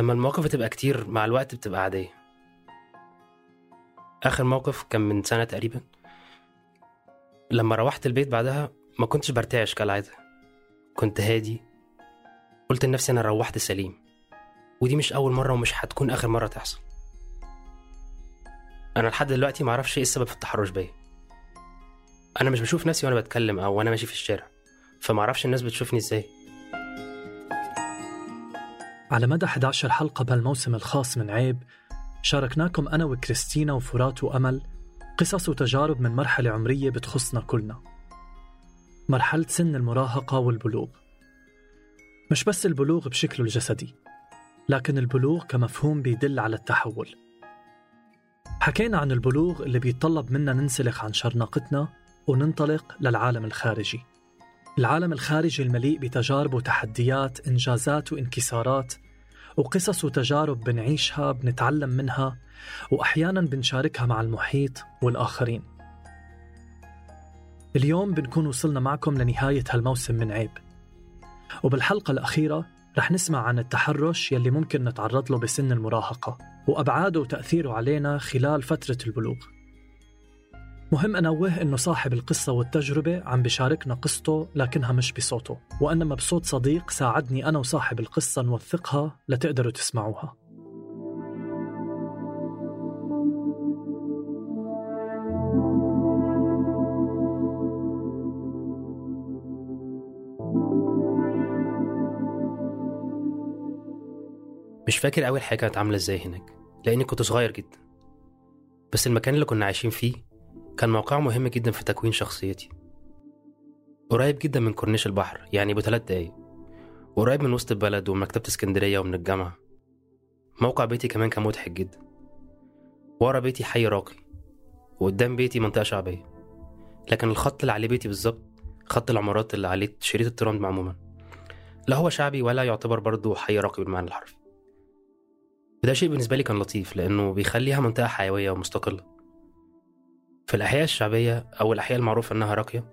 لما المواقف بتبقى كتير مع الوقت بتبقى عادية. آخر موقف كان من سنة تقريبا. لما روحت البيت بعدها ما كنتش برتعش كالعادة. كنت هادي. قلت لنفسي أنا روحت سليم. ودي مش أول مرة ومش هتكون آخر مرة تحصل. أنا لحد دلوقتي معرفش إيه السبب في التحرش بيا. أنا مش بشوف نفسي وأنا بتكلم أو وأنا ماشي في الشارع. فمعرفش الناس بتشوفني إزاي. على مدى 11 حلقة بهالموسم الخاص من عيب شاركناكم أنا وكريستينا وفرات وأمل قصص وتجارب من مرحلة عمرية بتخصنا كلنا. مرحلة سن المراهقة والبلوغ. مش بس البلوغ بشكله الجسدي لكن البلوغ كمفهوم بيدل على التحول. حكينا عن البلوغ اللي بيتطلب منا ننسلخ عن شرنقتنا وننطلق للعالم الخارجي. العالم الخارجي المليء بتجارب وتحديات إنجازات وانكسارات وقصص وتجارب بنعيشها بنتعلم منها وأحيانا بنشاركها مع المحيط والآخرين. اليوم بنكون وصلنا معكم لنهاية هالموسم من عيب. وبالحلقة الأخيرة رح نسمع عن التحرش يلي ممكن نتعرض له بسن المراهقة وأبعاده وتأثيره علينا خلال فترة البلوغ. مهم أنوه أنه صاحب القصة والتجربة عم بشاركنا قصته لكنها مش بصوته وإنما بصوت صديق ساعدني أنا وصاحب القصة نوثقها لتقدروا تسمعوها. مش فاكر أول حاجة كانت عاملة إزاي هناك لأني كنت صغير جدا. بس المكان اللي كنا عايشين فيه كان موقعه مهم جدا في تكوين شخصيتي. قريب جدا من كورنيش البحر يعني بثلاث دقايق. وقريب من وسط البلد ومكتبة اسكندرية ومن الجامعة. موقع بيتي كمان كان مضحك جدا. ورا بيتي حي راقي وقدام بيتي منطقة شعبية. لكن الخط اللي عليه بيتي بالظبط خط العمارات اللي عليه شريط الترند عموما. لا هو شعبي ولا يعتبر برضه حي راقي بالمعنى الحرفي. وده شيء بالنسبة لي كان لطيف لأنه بيخليها منطقة حيوية ومستقلة. في الأحياء الشعبية أو الأحياء المعروفة إنها راقية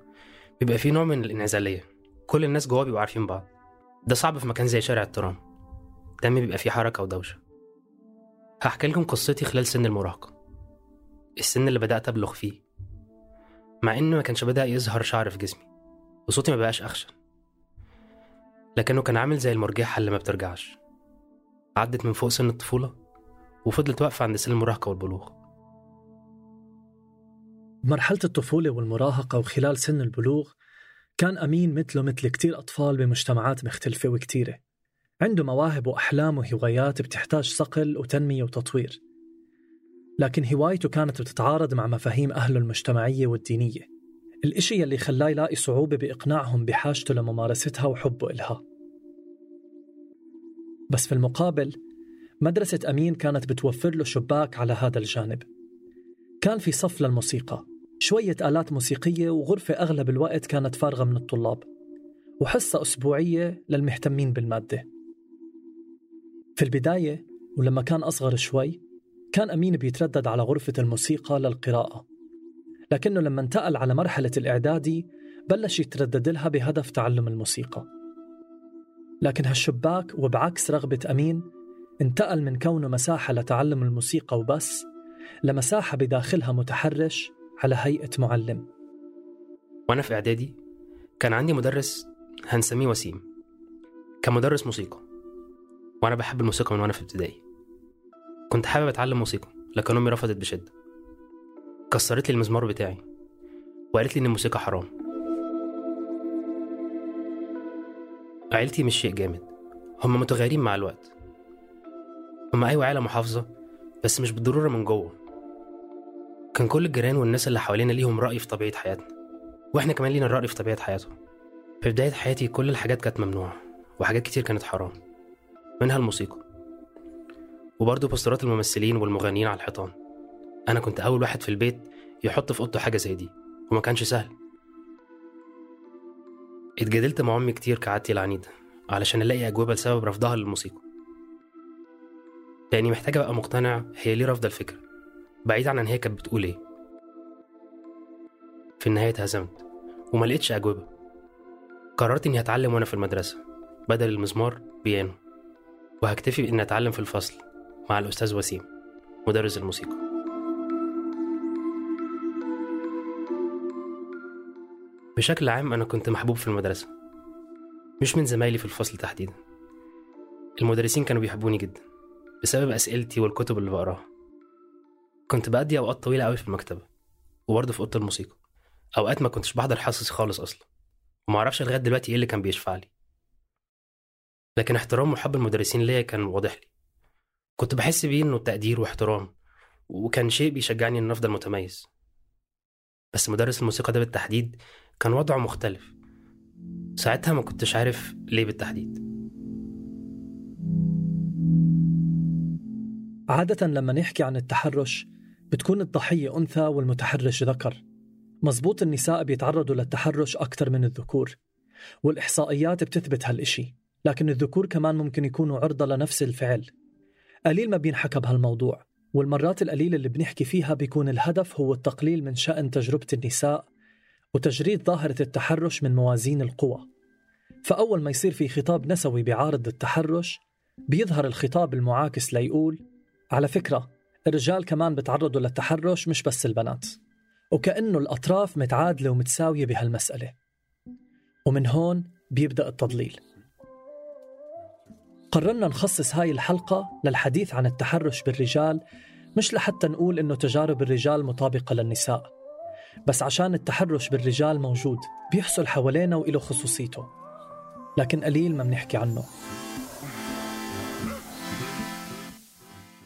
بيبقى في نوع من الإنعزالية. كل الناس جوا بيبقوا عارفين بعض. ده صعب في مكان زي شارع الترام. دايما بيبقى فيه حركة ودوشة. هحكي لكم قصتي خلال سن المراهقة. السن اللي بدأت أبلغ فيه. مع إنه ما كانش بدأ يظهر شعر في جسمي وصوتي ما بقاش أخشن. لكنه كان عامل زي المرجحة اللي ما بترجعش. عدت من فوق سن الطفولة وفضلت واقفة عند سن المراهقة والبلوغ. بمرحلة الطفولة والمراهقة وخلال سن البلوغ كان أمين مثله مثل كتير أطفال بمجتمعات مختلفة وكتيرة. عنده مواهب وأحلام وهوايات بتحتاج صقل وتنمية وتطوير. لكن هوايته كانت بتتعارض مع مفاهيم أهله المجتمعية والدينية. الإشي اللي خلاه يلاقي صعوبة بإقناعهم بحاجته لممارستها وحبه إلها. بس في المقابل مدرسة أمين كانت بتوفر له شباك على هذا الجانب. كان في صف للموسيقى. شوية آلات موسيقية وغرفة أغلب الوقت كانت فارغة من الطلاب وحصة أسبوعية للمهتمين بالمادة. في البداية ولما كان أصغر شوي كان أمين بيتردد على غرفة الموسيقى للقراءة. لكنه لما انتقل على مرحلة الإعدادي بلش يتردد لها بهدف تعلم الموسيقى. لكن هالشباك وبعكس رغبة أمين انتقل من كونه مساحة لتعلم الموسيقى وبس لمساحة بداخلها متحرش على هيئة معلم. وأنا في إعدادي كان عندي مدرس هنسميه وسيم. كان مدرس موسيقى. وأنا بحب الموسيقى من وأنا في ابتدائي. كنت حابب أتعلم موسيقى لكن أمي رفضت بشدة. كسرت لي المزمار بتاعي وقالت لي إن الموسيقى حرام. عيلتي مش شيء جامد. هم متغيرين مع الوقت. هم أيوة عيلة محافظة بس مش بالضرورة من جوه. كان كل الجيران والناس اللي حوالينا ليهم رأي في طبيعة حياتنا وإحنا كمان لينا الرأي في طبيعة حياتهم. في بداية حياتي كل الحاجات كانت ممنوعة وحاجات كتير كانت حرام منها الموسيقى. وبرضه بوسترات الممثلين والمغنيين على الحيطان. أنا كنت أول واحد في البيت يحط في أوضته حاجة زي دي وما كانش سهل. اتجادلت مع أمي كتير كعادتي العنيدة علشان ألاقي أجوبة لسبب رفضها للموسيقى. لأني محتاج أبقى مقتنع هي ليه رافضة الفكرة. بعيد عن إن هي كانت بتقول إيه. في النهاية اتهزمت وما لقيتش أجوبة. قررت إني هتعلم وأنا في المدرسة بدل المزمار بيانو. وهكتفي بإني أتعلم في الفصل مع الأستاذ وسيم مدرس الموسيقى. بشكل عام أنا كنت محبوب في المدرسة مش من زمايلي في الفصل تحديدا. المدرسين كانوا بيحبوني جدا. بسبب أسئلتي والكتب اللي بقراها. كنت بقضي أوقات طويلة قوي في المكتبة وبرضه في أوضة الموسيقى. أوقات ما كنتش بحضر حصصي خالص أصلا ومعرفش لغاية دلوقتي إيه اللي كان بيشفع لي. لكن احترام وحب المدرسين ليا كان واضح لي. كنت بحس بيه إنه تقدير واحترام وكان شيء بيشجعني إن أفضل متميز. بس مدرس الموسيقى ده بالتحديد كان وضعه مختلف. ساعتها ما كنتش عارف ليه بالتحديد. عادة لما نحكي عن التحرش بتكون الضحية أنثى والمتحرش ذكر. مزبوط النساء بيتعرضوا للتحرش أكثر من الذكور والإحصائيات بتثبت هالإشي لكن الذكور كمان ممكن يكونوا عرضة لنفس الفعل. قليل ما بينحكى بهالموضوع والمرات القليلة اللي بنحكي فيها بيكون الهدف هو التقليل من شأن تجربة النساء وتجريد ظاهرة التحرش من موازين القوى. فأول ما يصير في خطاب نسوي بيعارض التحرش بيظهر الخطاب المعاكس ليقول على فكرة الرجال كمان بتعرضوا للتحرش مش بس البنات. وكأنه الأطراف متعادلة ومتساوية بهالمسألة. ومن هون بيبدأ التضليل. قررنا نخصص هاي الحلقة للحديث عن التحرش بالرجال مش لحتى نقول إنه تجارب الرجال مطابقة للنساء. بس عشان التحرش بالرجال موجود بيحصل حوالينا وإله خصوصيته. لكن قليل ما بنحكي عنه.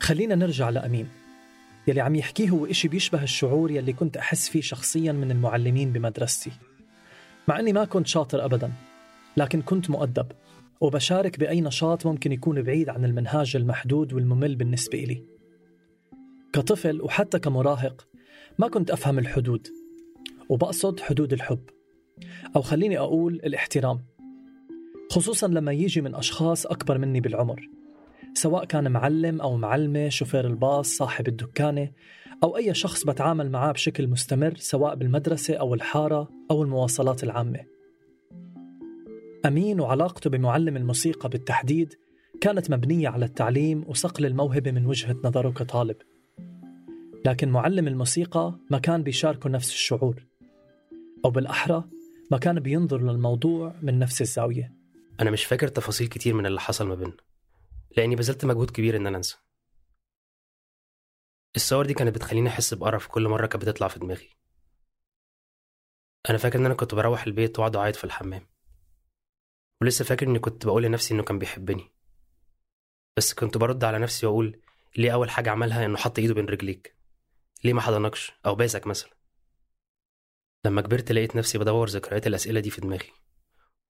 خلينا نرجع لأمين يلي عم يحكيه هو إشي بيشبه الشعور يلي كنت أحس فيه شخصيا من المعلمين بمدرستي. مع أني ما كنت شاطر أبدا لكن كنت مؤدب وبشارك بأي نشاط ممكن يكون بعيد عن المنهاج المحدود والممل بالنسبة إلي. كطفل وحتى كمراهق ما كنت أفهم الحدود وبقصد حدود الحب أو خليني أقول الاحترام خصوصا لما يجي من أشخاص أكبر مني بالعمر. سواء كان معلم أو معلمة شوفير الباص صاحب الدكانة أو أي شخص بتعامل معاه بشكل مستمر سواء بالمدرسة أو الحارة أو المواصلات العامة. أمين وعلاقته بمعلم الموسيقى بالتحديد كانت مبنية على التعليم وصقل الموهبة من وجهة نظره كطالب. لكن معلم الموسيقى ما كان بيشاركه نفس الشعور أو بالأحرى ما كان بينظر للموضوع من نفس الزاوية. أنا مش فاكر تفاصيل كتير من اللي حصل ما بيننا. لأني بذلت مجهود كبير إن أنا أنسى. الصور دي كانت بتخليني أحس بقرف كل مرة كانت بتطلع في دماغي. أنا فاكر إن أنا كنت بروح البيت وأقعد أعيط في الحمام. ولسه فاكر إني كنت بقول لنفسي إنه كان بيحبني. بس كنت برد على نفسي وأقول ليه أول حاجة عملها إنه حط إيده بين رجليك؟ ليه ما حضنكش؟ أو باسك مثلا. لما كبرت لقيت نفسي بدور ذكريات الأسئلة دي في دماغي.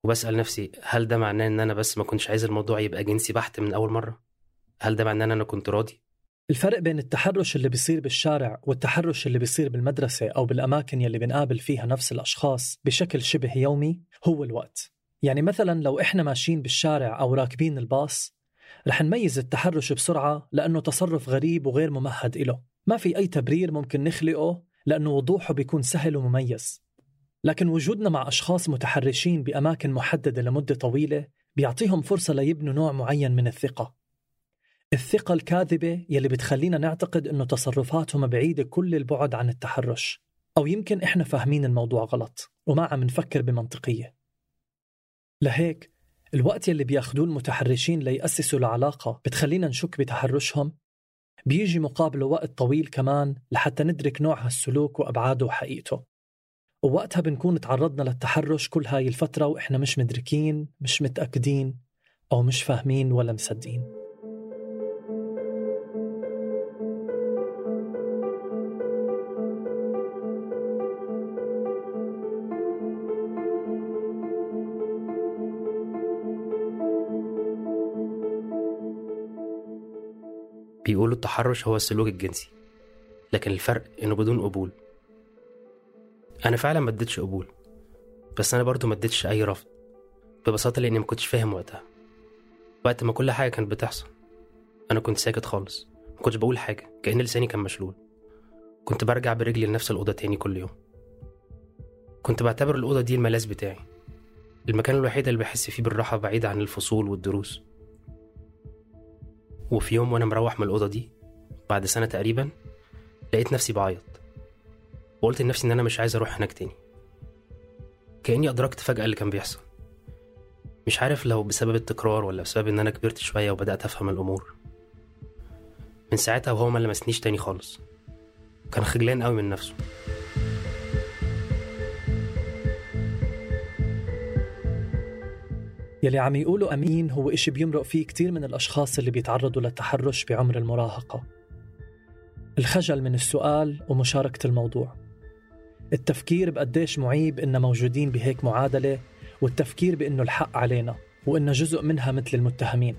وبسأل نفسي هل ده معناه إن أنا بس ما كنتش عايز الموضوع يبقى جنسي بحت من أول مرة؟ هل ده معناه إن أنا كنت راضي؟ الفرق بين التحرش اللي بيصير بالشارع والتحرش اللي بيصير بالمدرسة أو بالأماكن يلي بنقابل فيها نفس الأشخاص بشكل شبه يومي هو الوقت يعني مثلا لو إحنا ماشيين بالشارع أو راكبين الباص رح نميز التحرش بسرعة لأنه تصرف غريب وغير ممهد إله ما في أي تبرير ممكن نخلقه لأنه وضوحه بيكون سهل ومميز لكن وجودنا مع أشخاص متحرشين بأماكن محددة لمدة طويلة بيعطيهم فرصة ليبنوا نوع معين من الثقة. الثقة الكاذبة يلي بتخلينا نعتقد أنه تصرفاتهم بعيدة كل البعد عن التحرش أو يمكن إحنا فاهمين الموضوع غلط وما عم نفكر بمنطقية. لهيك الوقت يلي بياخدوه المتحرشين ليأسسوا العلاقة بتخلينا نشك بتحرشهم بيجي مقابله وقت طويل كمان لحتى ندرك نوع هالسلوك وأبعاده وحقيقته. ووقتها بنكون تعرضنا للتحرش كل هاي الفترة وإحنا مش مدركين مش متأكدين أو مش فاهمين ولا مصدقين. بيقولوا التحرش هو السلوك الجنسي لكن الفرق إنه بدون قبول. أنا فعلا ما اديتش قبول بس أنا برضو ما اديتش أي رفض ببساطة لأني ما كنتش فاهم وقتها. وقت ما كل حاجة كانت بتحصل أنا كنت ساكت خالص ما كنتش بقول حاجة كأن لساني كان مشلول. كنت برجع برجلي لنفس الأوضة تاني كل يوم. كنت بعتبر الأوضة دي الملاذ بتاعي. المكان الوحيد اللي بحس فيه بالراحة بعيد عن الفصول والدروس. وفي يوم وأنا مروح من الأوضة دي بعد سنة تقريبا لقيت نفسي بعيط. وقلت لنفسي إن أنا مش عايز أروح هناك تاني. كأني أدركت فجأة اللي كان بيحصل. مش عارف لو بسبب التكرار ولا بسبب إن أنا كبرت شوية وبدأت أفهم الأمور. من ساعتها وهو ما لمسنيش تاني خالص. كان خجلان قوي من نفسه. يلي عم يقولوا أمين هو إشي بيمرق فيه كتير من الأشخاص اللي بيتعرضوا للتحرش بعمر المراهقة. الخجل من السؤال ومشاركة الموضوع. التفكير بقديش معيب إن موجودين بهيك معادلة والتفكير بإنه الحق علينا وإن جزء منها مثل المتهمين.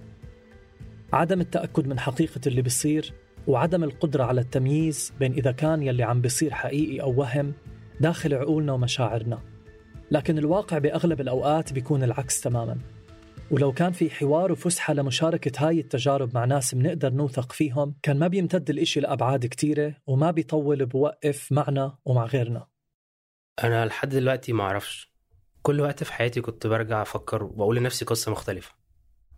عدم التأكد من حقيقة اللي بيصير وعدم القدرة على التمييز بين إذا كان يلي عم بيصير حقيقي أو وهم داخل عقولنا ومشاعرنا. لكن الواقع بأغلب الأوقات بيكون العكس تماما. ولو كان في حوار وفسحة لمشاركة هاي التجارب مع ناس منقدر نوثق فيهم كان ما بيمتد الإشي لأبعاد كتيرة وما بيطول بوقف معنا ومع غيرنا. أنا لحد دلوقتي معرفش كل وقت في حياتي كنت برجع أفكر وأقول لنفسي قصة مختلفة.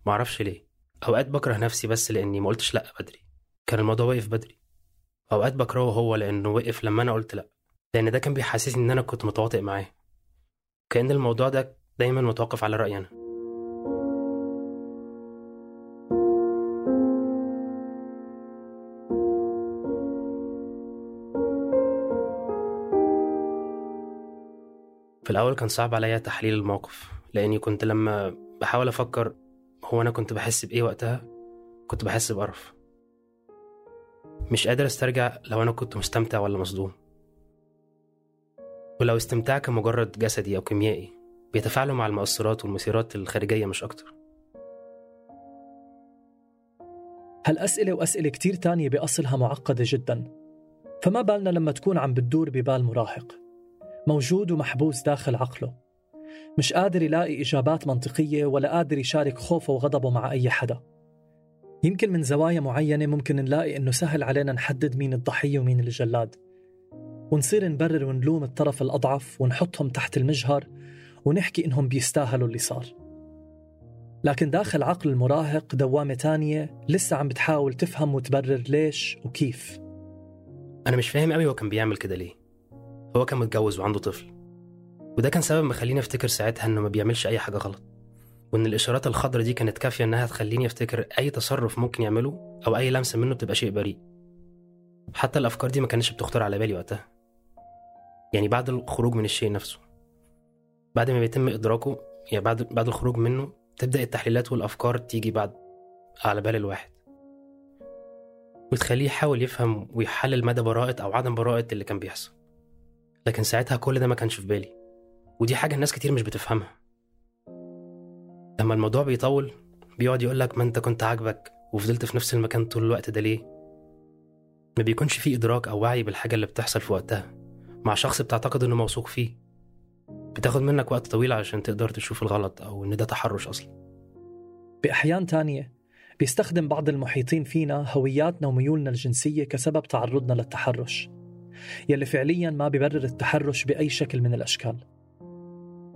معرفش ليه. أوقات بكره نفسي بس لأني ما قلتش لأ بدري. كان الموضوع وقف بدري. أوقات بكرهه هو لأنه وقف لما أنا قلت لأ. لأن ده كان بيحسسني إن أنا كنت متواطئ معاه. كأن الموضوع ده دايما متوقف على رأيي أنا. الأول كان صعب عليا تحليل الموقف لأني كنت لما بحاول أفكر هو أنا كنت بحس بإيه وقتها كنت بحس بقرف. مش قادر أسترجع لو أنا كنت مستمتع ولا مصدوم. ولو استمتاع كان مجرد جسدي أو كيميائي بيتفاعلوا مع المؤثرات والمثيرات الخارجية مش أكتر. هالأسئلة وأسئلة كتير تانية بأصلها معقدة جدا. فما بالنا لما تكون عم بتدور ببال مراهق. موجود ومحبوس داخل عقله. مش قادر يلاقي إجابات منطقية ولا قادر يشارك خوفه وغضبه مع أي حدا. يمكن من زوايا معينة ممكن نلاقي إنه سهل علينا نحدد مين الضحية ومين الجلاد. ونصير نبرر ونلوم الطرف الأضعف ونحطهم تحت المجهر ونحكي إنهم بيستاهلوا اللي صار. لكن داخل عقل المراهق دوامة تانية لسه عم بتحاول تفهم وتبرر ليش وكيف. أنا مش فاهم قوي هو كان بيعمل كده ليه. هو كان متجوز وعنده طفل. وده كان سبب مخليني أفتكر ساعتها إنه ما بيعملش أي حاجة غلط. وإن الإشارات الخضراء دي كانت كافية إنها تخليني أفتكر أي تصرف ممكن يعمله أو أي لمسة منه بتبقى شيء بريء. حتى الأفكار دي ما كانتش بتخطر على بالي وقتها. يعني بعد الخروج من الشيء نفسه. بعد ما بيتم إدراكه يعني بعد بعد الخروج منه تبدأ التحليلات والأفكار تيجي بعد على بال الواحد. وتخليه يحاول يفهم ويحلل مدى براءة أو عدم براءة اللي كان بيحصل. لكن ساعتها كل ده ما كانش في بالي. ودي حاجة الناس كتير مش بتفهمها. لما الموضوع بيطول بيقعد يقولك ما انت كنت عاجبك وفضلت في نفس المكان طول الوقت ده ليه؟ ما بيكونش فيه إدراك أو وعي بالحاجة اللي بتحصل في وقتها. مع شخص بتعتقد إنه موثوق فيه. بتاخد منك وقت طويل علشان تقدر تشوف الغلط أو إن ده تحرش أصلا. بأحيان تانية بيستخدم بعض المحيطين فينا هوياتنا وميولنا الجنسية كسبب تعرضنا للتحرش. يلي فعليا ما بيبرر التحرش بأي شكل من الأشكال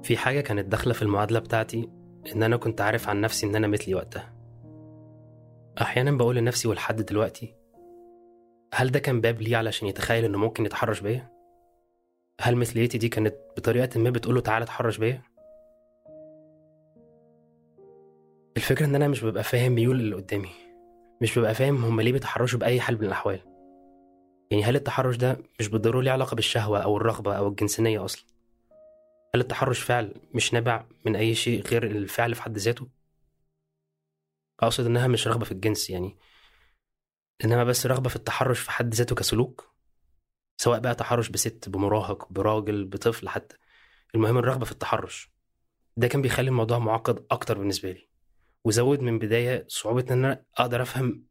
في حاجة كانت داخلة في المعادلة بتاعتي إن أنا كنت عارف عن نفسي إن أنا مثلي وقتها أحيانا بقول لنفسي ولحد دلوقتي هل ده كان باب ليه علشان يتخيل إنه ممكن يتحرش بيا؟ هل مثليتي دي كانت بطريقة ما بتقوله تعالى اتحرش بيا؟ الفكرة إن أنا مش ببقى فاهم ميول اللي قدامي مش ببقى فاهم هما ليه بيتحرشوا بأي حال من الأحوال يعني هل التحرش ده مش بالضرورة ليه علاقة بالشهوة أو الرغبة أو الجنسانية أصلا؟ هل التحرش فعل مش نابع من أي شيء غير الفعل في حد ذاته؟ أقصد إنها مش رغبة في الجنس يعني. إنما بس رغبة في التحرش في حد ذاته كسلوك؟ سواء بقى تحرش بست بمراهق براجل بطفل حتى. المهم الرغبة في التحرش. ده كان بيخلي الموضوع معقد أكتر بالنسبة لي. وزود من بداية صعوبة إن أنا أقدر أفهم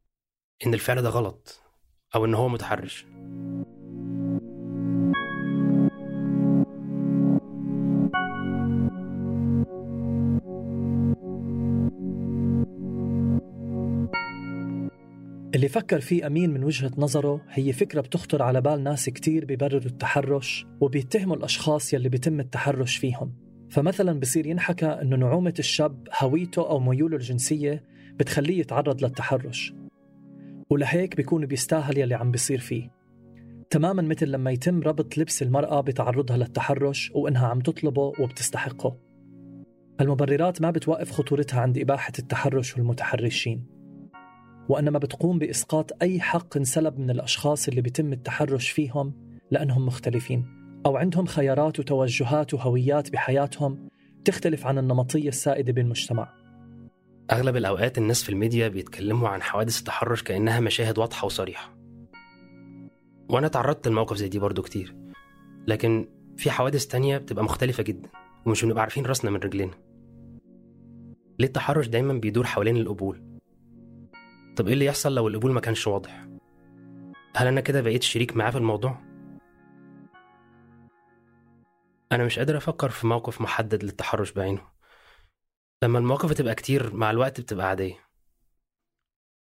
إن الفعل ده غلط. أو إن هو متحرش. اللي فكر فيه أمين من وجهة نظره هي فكرة بتخطر على بال ناس كتير بيبرروا التحرش وبيتهموا الأشخاص يلي بيتم التحرش فيهم. فمثلا بصير ينحكى أنه نعومة الشاب هويته أو ميوله الجنسية بتخليه يتعرض للتحرش. ولهيك بيكون بيستاهل يلي عم بيصير فيه. تماما مثل لما يتم ربط لبس المرأة بتعرضها للتحرش وإنها عم تطلبه وبتستحقه. المبررات ما بتوقف خطورتها عند إباحة التحرش والمتحرشين. وإنما بتقوم بإسقاط أي حق انسلب من الأشخاص اللي بيتم التحرش فيهم لأنهم مختلفين. أو عندهم خيارات وتوجهات وهويات بحياتهم تختلف عن النمطية السائدة بالمجتمع. أغلب الأوقات الناس في الميديا بيتكلموا عن حوادث التحرش كأنها مشاهد واضحة وصريحة. وأنا تعرضت لمواقف زي دي برضو كتير. لكن في حوادث تانية بتبقى مختلفة جدا ومش بنبقى عارفين راسنا من رجلنا ليه التحرش دايما بيدور حوالين القبول؟ طب إيه اللي يحصل لو القبول ما كانش واضح؟ هل أنا كده بقيت شريك معاه في الموضوع؟ أنا مش قادر أفكر في موقف محدد للتحرش بعينه. لما المواقف بتبقى كتير مع الوقت بتبقى عادية.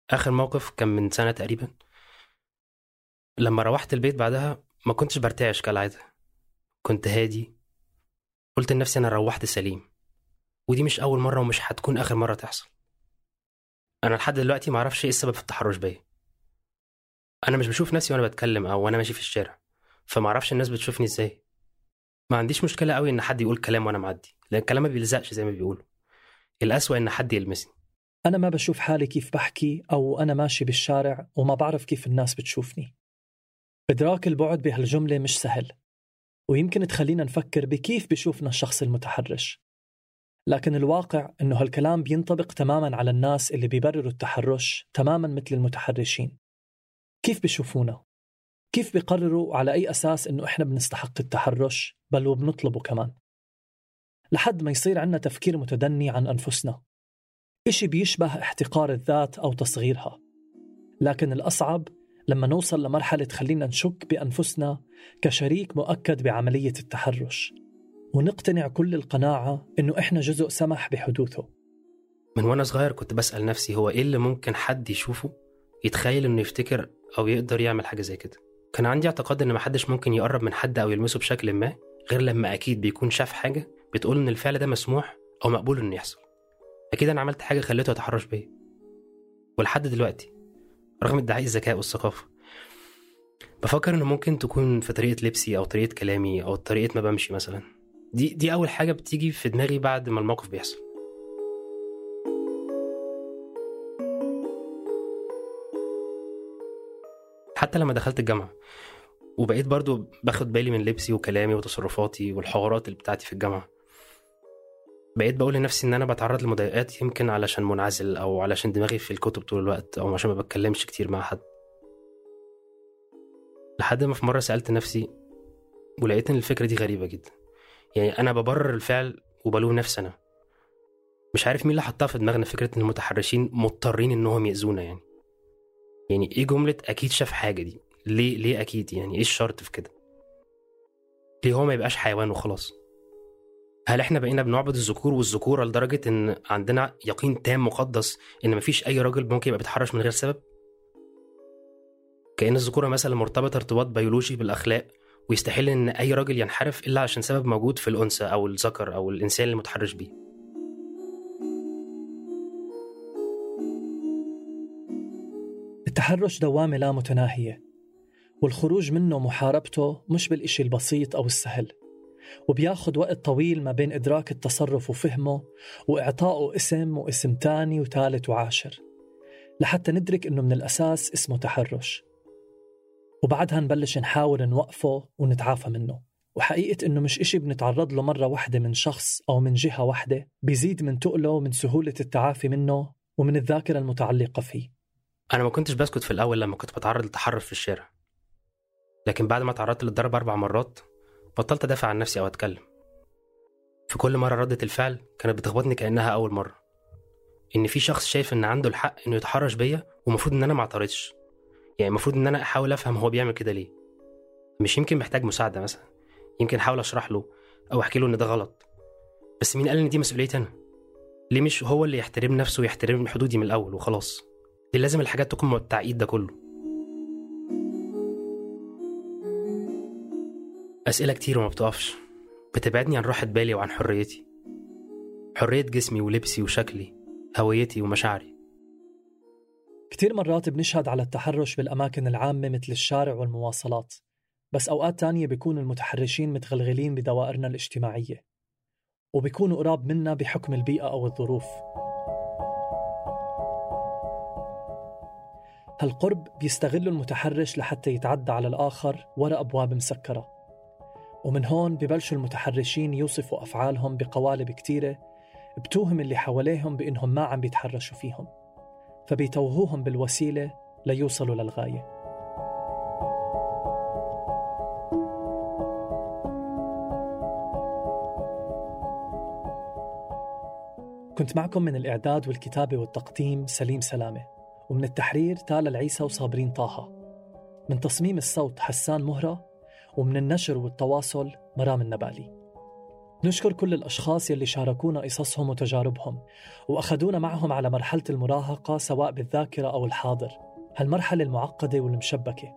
آخر موقف كان من سنة تقريبا. لما روحت البيت بعدها ما كنتش برتعش كالعادة. كنت هادي. قلت لنفسي أنا روحت سليم. ودي مش أول مرة ومش هتكون آخر مرة تحصل. أنا لحد دلوقتي معرفش إيه السبب في التحرش بيا. أنا مش بشوف نفسي وأنا بتكلم أو وأنا ماشي في الشارع. فمعرفش الناس بتشوفني إزاي. ما عنديش مشكلة قوي إن حد يقول كلام وأنا معدي. لأن الكلام ما بيلزقش زي ما بيقولوا. الأسوأ إن حد يلمسني. أنا ما بشوف حالي كيف بحكي أو أنا ماشي بالشارع وما بعرف كيف الناس بتشوفني. إدراك البعد بهالجملة مش سهل ويمكن تخلينا نفكر بكيف بشوفنا الشخص المتحرش. لكن الواقع أنه هالكلام بينطبق تماما على الناس اللي بيبرروا التحرش تماما مثل المتحرشين. كيف بيشوفونا؟ كيف بيقرروا على أي أساس أنه إحنا بنستحق التحرش بل وبنطلبه كمان؟ لحد ما يصير عنا تفكير متدني عن أنفسنا. إشي بيشبه احتقار الذات أو تصغيرها. لكن الأصعب لما نوصل لمرحلة تخلينا نشك بأنفسنا كشريك مؤكد بعملية التحرش. ونقتنع كل القناعة إنه إحنا جزء سمح بحدوثه. من وأنا صغير كنت بسأل نفسي هو إيه اللي ممكن حد يشوفه يتخيل إنه يفتكر أو يقدر يعمل حاجة زي كده. كان عندي اعتقاد إن محدش ممكن يقرب من حد أو يلمسه بشكل ما غير لما أكيد بيكون شاف حاجة بتقول إن الفعل ده مسموح أو مقبول إنه يحصل. أكيد أنا عملت حاجة خليته يتحرش بيا. ولحد دلوقتي رغم ادعاء الذكاء والثقافة بفكر إنه ممكن تكون في طريقة لبسي أو طريقة كلامي أو طريقة ما بمشي مثلا. دي دي أول حاجة بتيجي في دماغي بعد ما الموقف بيحصل. حتى لما دخلت الجامعة وبقيت برضو باخد بالي من لبسي وكلامي وتصرفاتي والحوارات اللي بتاعتي في الجامعة بقيت بقول لنفسي إن أنا بتعرض لمضايقات يمكن علشان منعزل أو علشان دماغي في الكتب طول الوقت أو عشان ما بتكلمش كتير مع حد. لحد ما في مرة سألت نفسي ولقيت إن الفكرة دي غريبة جدا. يعني أنا ببرر الفعل وبلوم نفسي أنا. مش عارف مين اللي حطها في دماغنا فكرة إن المتحرشين مضطرين إنهم يأذونا يعني. يعني إيه جملة أكيد شاف حاجة دي؟ ليه ليه أكيد؟ يعني إيه الشرط في كده؟ ليه هو ما يبقاش حيوان وخلاص؟ هل إحنا بقينا بنعبد الذكور والذكوره لدرجة إن عندنا يقين تام مقدس إن مفيش أي راجل ممكن يبقى بيتحرش من غير سبب؟ كأن الذكوره مثلا مرتبطة ارتباط بيولوجي بالأخلاق ويستحيل إن أي راجل ينحرف إلا عشان سبب موجود في الأنثى أو الذكر أو الإنسان اللي متحرش بيه. التحرش دوامة لا متناهية والخروج منه محاربته مش بالإشي البسيط أو السهل. وبياخد وقت طويل ما بين إدراك التصرف وفهمه وإعطائه اسم واسم تاني وثالث وعاشر لحتى ندرك إنه من الأساس اسمه تحرش. وبعدها نبلش نحاول نوقفه ونتعافى منه. وحقيقة إنه مش إشي بنتعرض له مرة واحدة من شخص أو من جهة واحدة بيزيد من تقله ومن سهولة التعافي منه ومن الذاكرة المتعلقة فيه. أنا ما كنتش بسكت في الأول لما كنت بتعرض للتحرش في الشارع. لكن بعد ما تعرضت للضرب أربع مرات بطلت أدافع عن نفسي أو أتكلم. في كل مرة ردة الفعل كانت بتخبطني كأنها أول مرة. إن في شخص شايف إن عنده الحق إنه يتحرش بيا ومفروض إن أنا ما أعترضش. يعني المفروض إن أنا أحاول أفهم هو بيعمل كده ليه. مش يمكن محتاج مساعدة مثلا. يمكن أحاول أشرح له أو أحكي له إن ده غلط. بس مين قال إن دي مسؤوليتي أنا؟ ليه مش هو اللي يحترم نفسه ويحترم حدودي من الأول وخلاص؟ ليه لازم الحاجات تكون بالتعقيد ده كله؟ أسئلة كتير وما بتقفش. بتبعدني عن راحة بالي وعن حريتي. حرية جسمي ولبسي وشكلي هويتي ومشاعري. كتير مرات بنشهد على التحرش بالأماكن العامة مثل الشارع والمواصلات بس أوقات تانية بيكون المتحرشين متغلغلين بدوائرنا الاجتماعية وبيكونوا قراب منا بحكم البيئة أو الظروف. هالقرب بيستغله المتحرش لحتى يتعدى على الآخر وراء أبواب مسكرة. ومن هون ببلشوا المتحرشين يوصفوا أفعالهم بقوالب كتيرة بتوهم اللي حواليهم بإنهم ما عم بيتحرشوا فيهم فبيتوهوهم بالوسيلة ليوصلوا للغاية. كنت معكم من الإعداد والكتابة والتقديم سليم سلامة ومن التحرير تالا العيسى وصابرين طه. من تصميم الصوت حسان مهرة ومن النشر والتواصل مرام النبالي. نشكر كل الأشخاص يلي شاركونا قصصهم وتجاربهم وأخذونا معهم على مرحلة المراهقة سواء بالذاكرة أو الحاضر هالمرحلة المعقدة والمشبكة.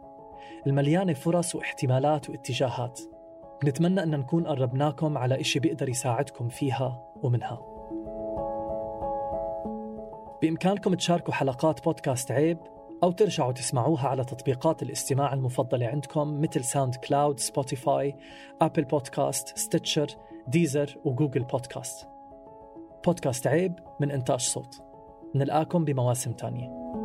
المليانة فرص واحتمالات واتجاهات. نتمنى أن نكون قربناكم على إشي بيقدر يساعدكم فيها ومنها. بإمكانكم تشاركوا حلقات بودكاست عيب أو ترجعوا تسمعوها على تطبيقات الاستماع المفضلة عندكم مثل SoundCloud، Spotify، Apple Podcasts، Stitcher، ديزر وجوجل بودكاست. بودكاست عيب من إنتاج صوت. نلقاكم بمواسم تانية.